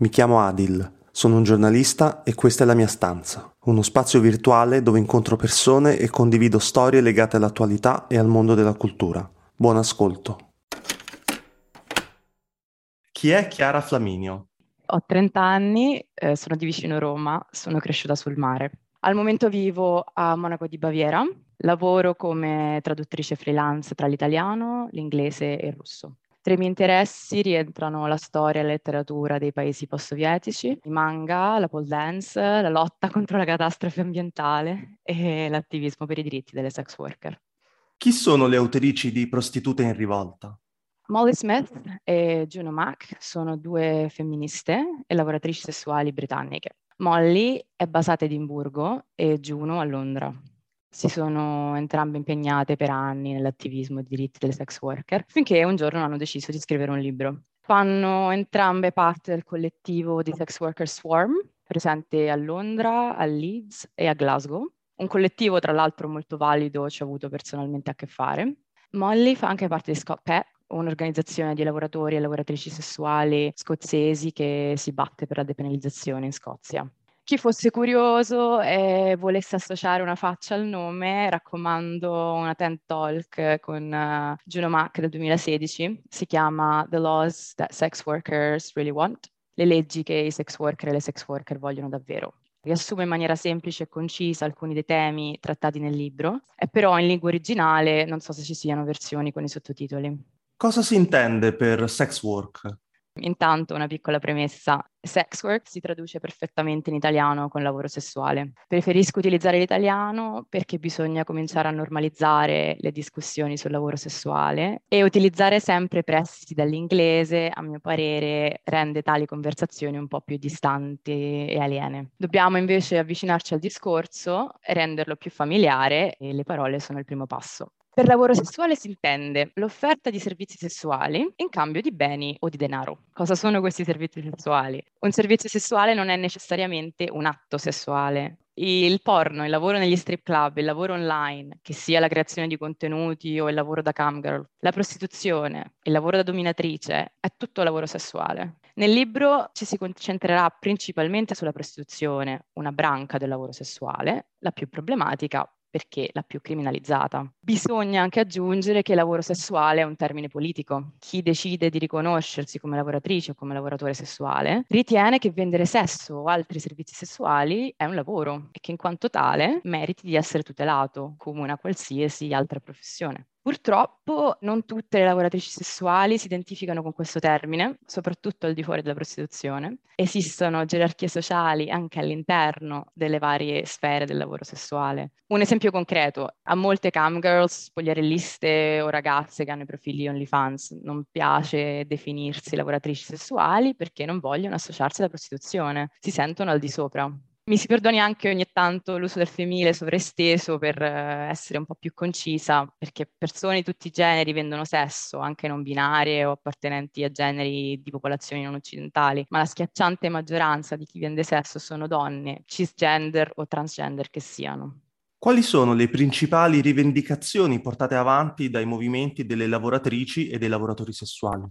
Mi chiamo Adil, sono un giornalista e questa è la mia stanza, uno spazio virtuale dove incontro persone e condivido storie legate all'attualità e al mondo della cultura. Buon ascolto. Chi è Chiara Flaminio? Ho 30 anni, eh, sono di vicino Roma, sono cresciuta sul mare. Al momento vivo a Monaco di Baviera, lavoro come traduttrice freelance tra l'italiano, l'inglese e il russo. Tra i miei interessi rientrano la storia e la letteratura dei paesi post-sovietici, i manga, la pole dance, la lotta contro la catastrofe ambientale e l'attivismo per i diritti delle sex worker. Chi sono le autrici di Prostitute in rivolta? Molly Smith e Juno Mack sono due femministe e lavoratrici sessuali britanniche. Molly è basata a Edimburgo e Juno a Londra si sono entrambe impegnate per anni nell'attivismo dei diritti delle sex worker, finché un giorno hanno deciso di scrivere un libro. Fanno entrambe parte del collettivo di sex worker Swarm, presente a Londra, a Leeds e a Glasgow. Un collettivo, tra l'altro, molto valido, ci ho avuto personalmente a che fare. Molly fa anche parte di Scott Pet, un'organizzazione di lavoratori e lavoratrici sessuali scozzesi che si batte per la depenalizzazione in Scozia. Chi fosse curioso e volesse associare una faccia al nome, raccomando una TED Talk con uh, Juno Mack del 2016, si chiama The Laws That Sex Workers Really Want, le leggi che i sex worker e le sex worker vogliono davvero. Riassume in maniera semplice e concisa alcuni dei temi trattati nel libro, e però in lingua originale non so se ci siano versioni con i sottotitoli. Cosa si intende per sex work? Intanto una piccola premessa. Sex work si traduce perfettamente in italiano con lavoro sessuale. Preferisco utilizzare l'italiano perché bisogna cominciare a normalizzare le discussioni sul lavoro sessuale e utilizzare sempre prestiti dall'inglese, a mio parere, rende tali conversazioni un po' più distanti e aliene. Dobbiamo invece avvicinarci al discorso, renderlo più familiare e le parole sono il primo passo. Per lavoro sessuale si intende l'offerta di servizi sessuali in cambio di beni o di denaro. Cosa sono questi servizi sessuali? Un servizio sessuale non è necessariamente un atto sessuale. Il porno, il lavoro negli strip club, il lavoro online, che sia la creazione di contenuti o il lavoro da camgirl, la prostituzione, il lavoro da dominatrice, è tutto lavoro sessuale. Nel libro ci si concentrerà principalmente sulla prostituzione, una branca del lavoro sessuale, la più problematica perché la più criminalizzata. Bisogna anche aggiungere che lavoro sessuale è un termine politico. Chi decide di riconoscersi come lavoratrice o come lavoratore sessuale ritiene che vendere sesso o altri servizi sessuali è un lavoro e che in quanto tale meriti di essere tutelato come una qualsiasi altra professione. Purtroppo non tutte le lavoratrici sessuali si identificano con questo termine, soprattutto al di fuori della prostituzione. Esistono gerarchie sociali anche all'interno delle varie sfere del lavoro sessuale. Un esempio concreto, a molte camgirls, spogliarelliste o ragazze che hanno i profili OnlyFans non piace definirsi lavoratrici sessuali perché non vogliono associarsi alla prostituzione, si sentono al di sopra mi si perdoni anche ogni tanto l'uso del femminile sovraesteso per eh, essere un po' più concisa, perché persone di tutti i generi vendono sesso, anche non binarie o appartenenti a generi di popolazioni non occidentali, ma la schiacciante maggioranza di chi vende sesso sono donne, cisgender o transgender che siano. Quali sono le principali rivendicazioni portate avanti dai movimenti delle lavoratrici e dei lavoratori sessuali?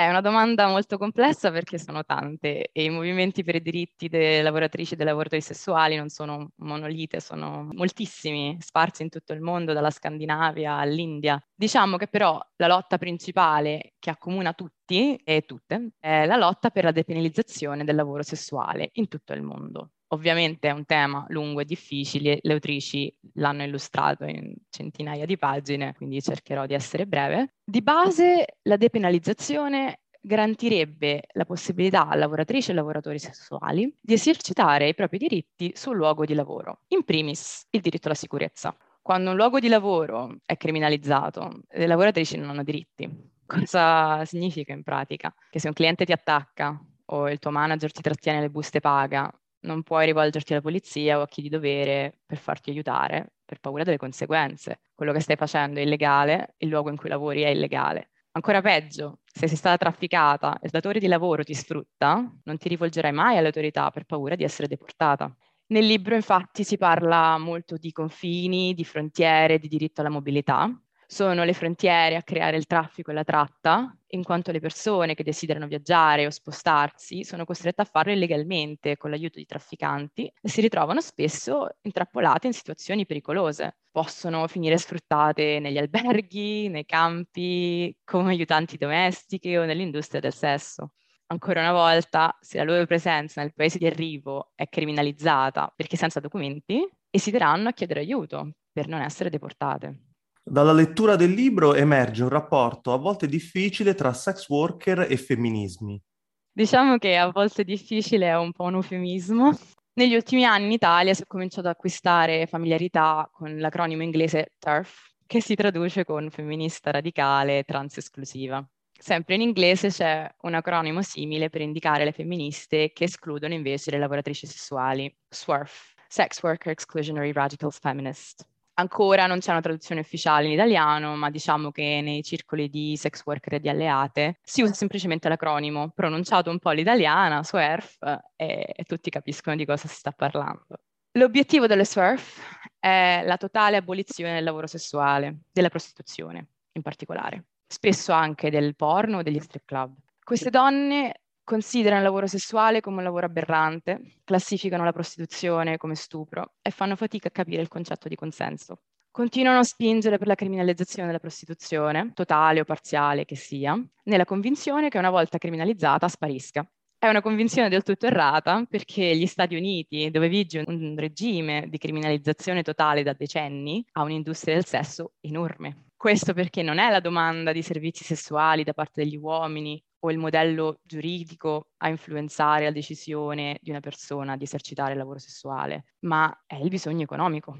È una domanda molto complessa perché sono tante e i movimenti per i diritti delle lavoratrici e dei lavoratori sessuali non sono monolite, sono moltissimi, sparsi in tutto il mondo, dalla Scandinavia all'India. Diciamo che però la lotta principale che accomuna tutti e tutte è la lotta per la depenalizzazione del lavoro sessuale in tutto il mondo. Ovviamente è un tema lungo e difficile, le autrici l'hanno illustrato in centinaia di pagine, quindi cercherò di essere breve. Di base la depenalizzazione garantirebbe la possibilità a lavoratrici e lavoratori sessuali di esercitare i propri diritti sul luogo di lavoro. In primis, il diritto alla sicurezza. Quando un luogo di lavoro è criminalizzato, le lavoratrici non hanno diritti. Cosa significa in pratica? Che se un cliente ti attacca o il tuo manager ti trattiene le buste paga non puoi rivolgerti alla polizia o a chi di dovere per farti aiutare per paura delle conseguenze. Quello che stai facendo è illegale, il luogo in cui lavori è illegale. Ancora peggio, se sei stata trafficata e il datore di lavoro ti sfrutta, non ti rivolgerai mai alle autorità per paura di essere deportata. Nel libro infatti si parla molto di confini, di frontiere, di diritto alla mobilità. Sono le frontiere a creare il traffico e la tratta, in quanto le persone che desiderano viaggiare o spostarsi sono costrette a farlo illegalmente con l'aiuto di trafficanti e si ritrovano spesso intrappolate in situazioni pericolose. Possono finire sfruttate negli alberghi, nei campi, come aiutanti domestiche o nell'industria del sesso ancora una volta, se la loro presenza nel paese di arrivo è criminalizzata perché senza documenti, esiteranno a chiedere aiuto per non essere deportate. Dalla lettura del libro emerge un rapporto a volte difficile tra sex worker e femminismi. Diciamo che a volte difficile è un po' un eufemismo. Negli ultimi anni in Italia si è cominciato ad acquistare familiarità con l'acronimo inglese TERF, che si traduce con femminista radicale trans esclusiva. Sempre in inglese c'è un acronimo simile per indicare le femministe che escludono invece le lavoratrici sessuali, SWERF, Sex Worker Exclusionary Radical Feminist. Ancora non c'è una traduzione ufficiale in italiano, ma diciamo che nei circoli di sex worker e di alleate si usa semplicemente l'acronimo, pronunciato un po' all'italiana, SWERF, e, e tutti capiscono di cosa si sta parlando. L'obiettivo delle SWERF è la totale abolizione del lavoro sessuale, della prostituzione in particolare, spesso anche del porno o degli strip club. Queste donne considerano il lavoro sessuale come un lavoro aberrante, classificano la prostituzione come stupro e fanno fatica a capire il concetto di consenso. Continuano a spingere per la criminalizzazione della prostituzione, totale o parziale che sia, nella convinzione che una volta criminalizzata sparisca. È una convinzione del tutto errata perché gli Stati Uniti, dove vige un regime di criminalizzazione totale da decenni, ha un'industria del sesso enorme. Questo perché non è la domanda di servizi sessuali da parte degli uomini o il modello giuridico a influenzare la decisione di una persona di esercitare il lavoro sessuale, ma è il bisogno economico.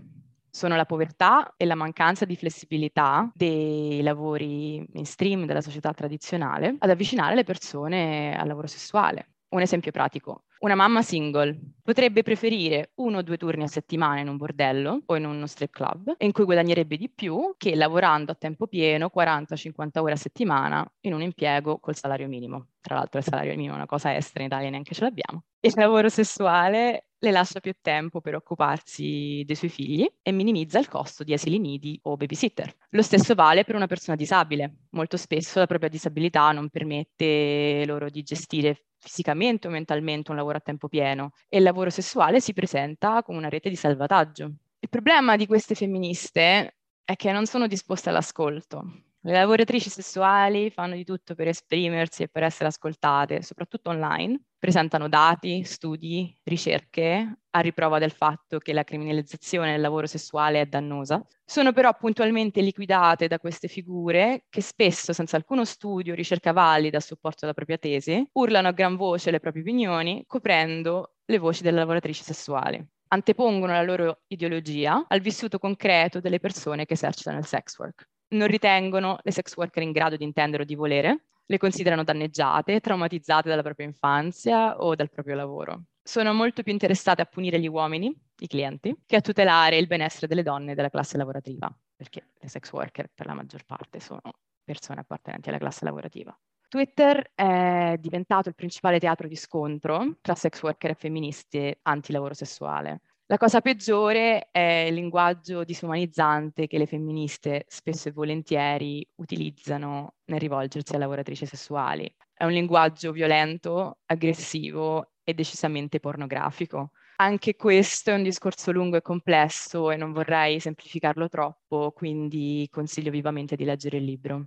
Sono la povertà e la mancanza di flessibilità dei lavori mainstream della società tradizionale ad avvicinare le persone al lavoro sessuale. Un esempio pratico. Una mamma single potrebbe preferire uno o due turni a settimana in un bordello o in uno strip club, in cui guadagnerebbe di più che lavorando a tempo pieno 40-50 ore a settimana in un impiego col salario minimo. Tra l'altro il salario minimo è una cosa estera, in Italia neanche ce l'abbiamo. Il lavoro sessuale le lascia più tempo per occuparsi dei suoi figli e minimizza il costo di asili nidi o babysitter. Lo stesso vale per una persona disabile. Molto spesso la propria disabilità non permette loro di gestire fisicamente o mentalmente un lavoro a tempo pieno e il lavoro sessuale si presenta come una rete di salvataggio. Il problema di queste femministe è che non sono disposte all'ascolto. Le lavoratrici sessuali fanno di tutto per esprimersi e per essere ascoltate, soprattutto online. Presentano dati, studi, ricerche a riprova del fatto che la criminalizzazione del lavoro sessuale è dannosa. Sono però puntualmente liquidate da queste figure che spesso, senza alcuno studio o ricerca valida a supporto della propria tesi, urlano a gran voce le proprie opinioni, coprendo le voci delle lavoratrici sessuali antepongono la loro ideologia al vissuto concreto delle persone che esercitano il sex work non ritengono le sex worker in grado di intendere o di volere, le considerano danneggiate, traumatizzate dalla propria infanzia o dal proprio lavoro. Sono molto più interessate a punire gli uomini, i clienti, che a tutelare il benessere delle donne della classe lavorativa, perché le sex worker per la maggior parte sono persone appartenenti alla classe lavorativa. Twitter è diventato il principale teatro di scontro tra sex worker e femministe anti-lavoro sessuale. La cosa peggiore è il linguaggio disumanizzante che le femministe spesso e volentieri utilizzano nel rivolgersi a lavoratrici sessuali. È un linguaggio violento, aggressivo e decisamente pornografico. Anche questo è un discorso lungo e complesso e non vorrei semplificarlo troppo, quindi consiglio vivamente di leggere il libro.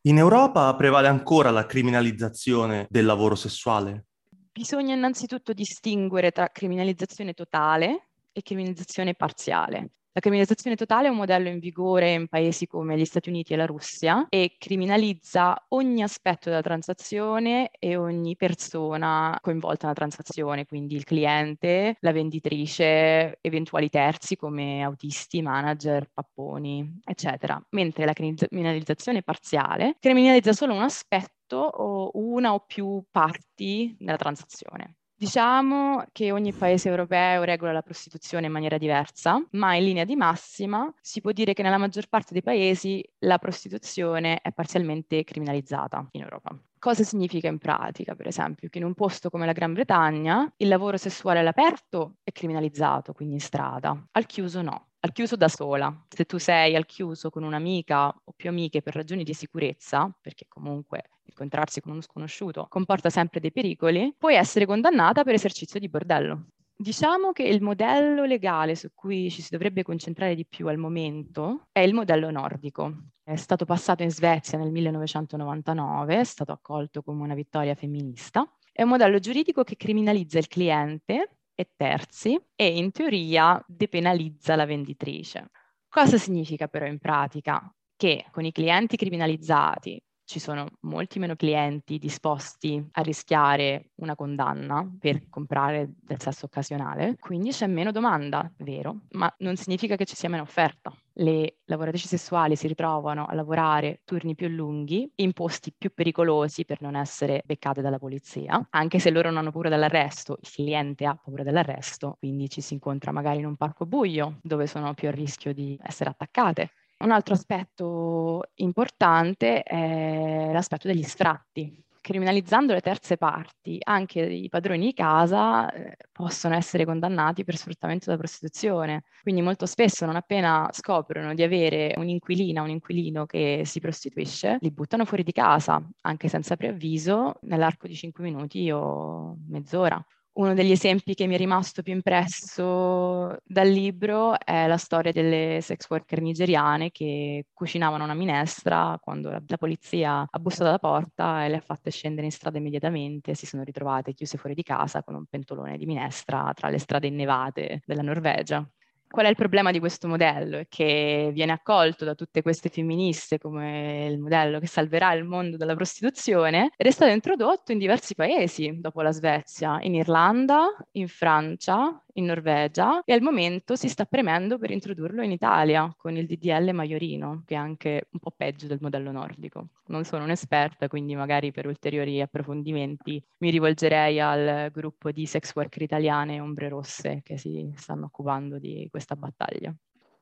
In Europa prevale ancora la criminalizzazione del lavoro sessuale? Bisogna innanzitutto distinguere tra criminalizzazione totale, e criminalizzazione parziale. La criminalizzazione totale è un modello in vigore in paesi come gli Stati Uniti e la Russia e criminalizza ogni aspetto della transazione e ogni persona coinvolta nella transazione, quindi il cliente, la venditrice, eventuali terzi come autisti, manager, papponi, eccetera. Mentre la criminalizzazione parziale criminalizza solo un aspetto o una o più parti della transazione. Diciamo che ogni paese europeo regola la prostituzione in maniera diversa, ma in linea di massima si può dire che nella maggior parte dei paesi la prostituzione è parzialmente criminalizzata in Europa. Cosa significa in pratica, per esempio, che in un posto come la Gran Bretagna il lavoro sessuale all'aperto è criminalizzato, quindi in strada, al chiuso no. Al chiuso da sola. Se tu sei al chiuso con un'amica o più amiche per ragioni di sicurezza, perché comunque incontrarsi con uno sconosciuto comporta sempre dei pericoli, puoi essere condannata per esercizio di bordello. Diciamo che il modello legale su cui ci si dovrebbe concentrare di più al momento è il modello nordico. È stato passato in Svezia nel 1999, è stato accolto come una vittoria femminista. È un modello giuridico che criminalizza il cliente e terzi e in teoria depenalizza la venditrice. Cosa significa però in pratica? Che con i clienti criminalizzati ci sono molti meno clienti disposti a rischiare una condanna per comprare del sesso occasionale, quindi c'è meno domanda, vero, ma non significa che ci sia meno offerta. Le lavoratrici sessuali si ritrovano a lavorare turni più lunghi, in posti più pericolosi per non essere beccate dalla polizia, anche se loro non hanno paura dell'arresto, il cliente ha paura dell'arresto, quindi ci si incontra magari in un parco buio dove sono più a rischio di essere attaccate un altro aspetto importante è l'aspetto degli sfratti. Criminalizzando le terze parti, anche i padroni di casa eh, possono essere condannati per sfruttamento della prostituzione. Quindi molto spesso, non appena scoprono di avere un'inquilina, un inquilino che si prostituisce, li buttano fuori di casa, anche senza preavviso, nell'arco di 5 minuti o mezz'ora. Uno degli esempi che mi è rimasto più impresso dal libro è la storia delle sex worker nigeriane che cucinavano una minestra quando la, la polizia ha bussato alla porta e le ha fatte scendere in strada immediatamente. Si sono ritrovate chiuse fuori di casa con un pentolone di minestra tra le strade innevate della Norvegia. Qual è il problema di questo modello? Che viene accolto da tutte queste femministe come il modello che salverà il mondo dalla prostituzione ed è stato introdotto in diversi paesi dopo la Svezia, in Irlanda, in Francia, in Norvegia e al momento si sta premendo per introdurlo in Italia con il DDL Maiorino, che è anche un po' peggio del modello nordico. Non sono un'esperta, quindi magari per ulteriori approfondimenti mi rivolgerei al gruppo di sex worker italiane Ombre Rosse che si stanno occupando di questa battaglia.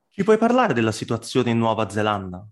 Ci puoi parlare della situazione in Nuova Zelanda?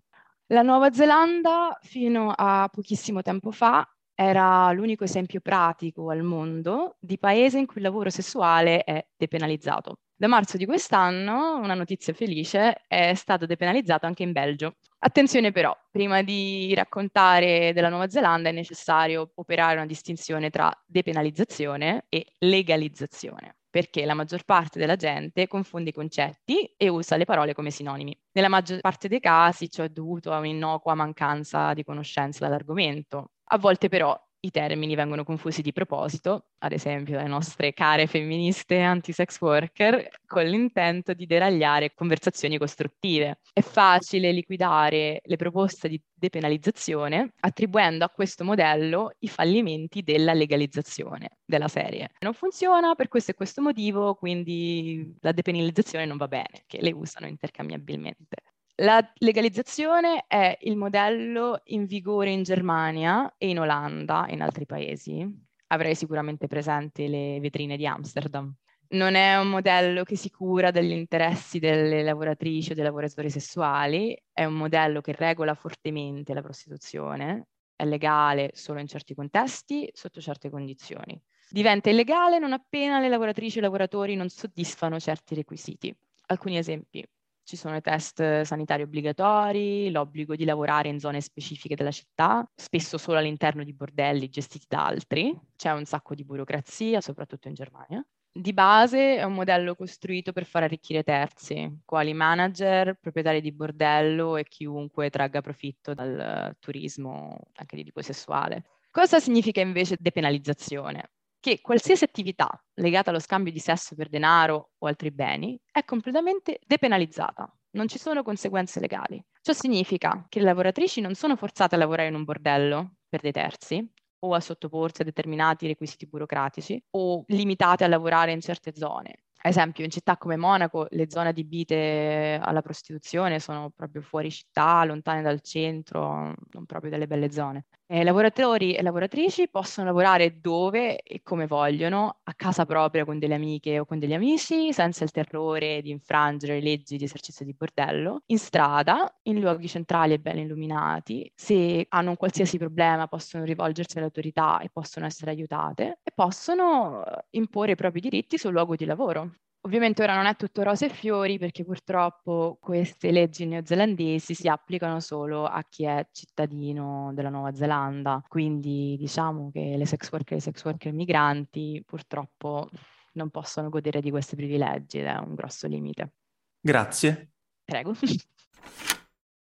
La Nuova Zelanda fino a pochissimo tempo fa era l'unico esempio pratico al mondo di paese in cui il lavoro sessuale è depenalizzato. Da marzo di quest'anno, una notizia felice, è stato depenalizzato anche in Belgio. Attenzione però, prima di raccontare della Nuova Zelanda è necessario operare una distinzione tra depenalizzazione e legalizzazione perché la maggior parte della gente confonde i concetti e usa le parole come sinonimi. Nella maggior parte dei casi ciò è dovuto a un'innocua mancanza di conoscenza dell'argomento. A volte però i termini vengono confusi di proposito, ad esempio dalle nostre care femministe anti-sex worker, con l'intento di deragliare conversazioni costruttive. È facile liquidare le proposte di depenalizzazione attribuendo a questo modello i fallimenti della legalizzazione della serie. Non funziona per questo e questo motivo, quindi la depenalizzazione non va bene, che le usano intercambiabilmente. La legalizzazione è il modello in vigore in Germania e in Olanda e in altri paesi. Avrei sicuramente presente le vetrine di Amsterdam. Non è un modello che si cura degli interessi delle lavoratrici o dei lavoratori sessuali, è un modello che regola fortemente la prostituzione, è legale solo in certi contesti, sotto certe condizioni. Diventa illegale non appena le lavoratrici e i lavoratori non soddisfano certi requisiti. Alcuni esempi. Ci sono i test sanitari obbligatori, l'obbligo di lavorare in zone specifiche della città, spesso solo all'interno di bordelli gestiti da altri. C'è un sacco di burocrazia, soprattutto in Germania. Di base è un modello costruito per far arricchire terzi, quali manager, proprietari di bordello e chiunque tragga profitto dal turismo anche di tipo sessuale. Cosa significa invece depenalizzazione? Che qualsiasi attività legata allo scambio di sesso per denaro o altri beni è completamente depenalizzata. Non ci sono conseguenze legali. Ciò significa che le lavoratrici non sono forzate a lavorare in un bordello per dei terzi o a sottoporsi a determinati requisiti burocratici o limitate a lavorare in certe zone. Ad esempio, in città come Monaco le zone adibite alla prostituzione sono proprio fuori città, lontane dal centro, non proprio delle belle zone. Eh, lavoratori e lavoratrici possono lavorare dove e come vogliono, a casa propria con delle amiche o con degli amici, senza il terrore di infrangere le leggi di esercizio di bordello, in strada, in luoghi centrali e ben illuminati. Se hanno un qualsiasi problema possono rivolgersi alle autorità e possono essere aiutate e possono imporre i propri diritti sul luogo di lavoro. Ovviamente ora non è tutto rose e fiori perché purtroppo queste leggi neozelandesi si applicano solo a chi è cittadino della Nuova Zelanda, quindi diciamo che le sex worker e i sex worker migranti purtroppo non possono godere di questi privilegi ed è un grosso limite. Grazie. Prego.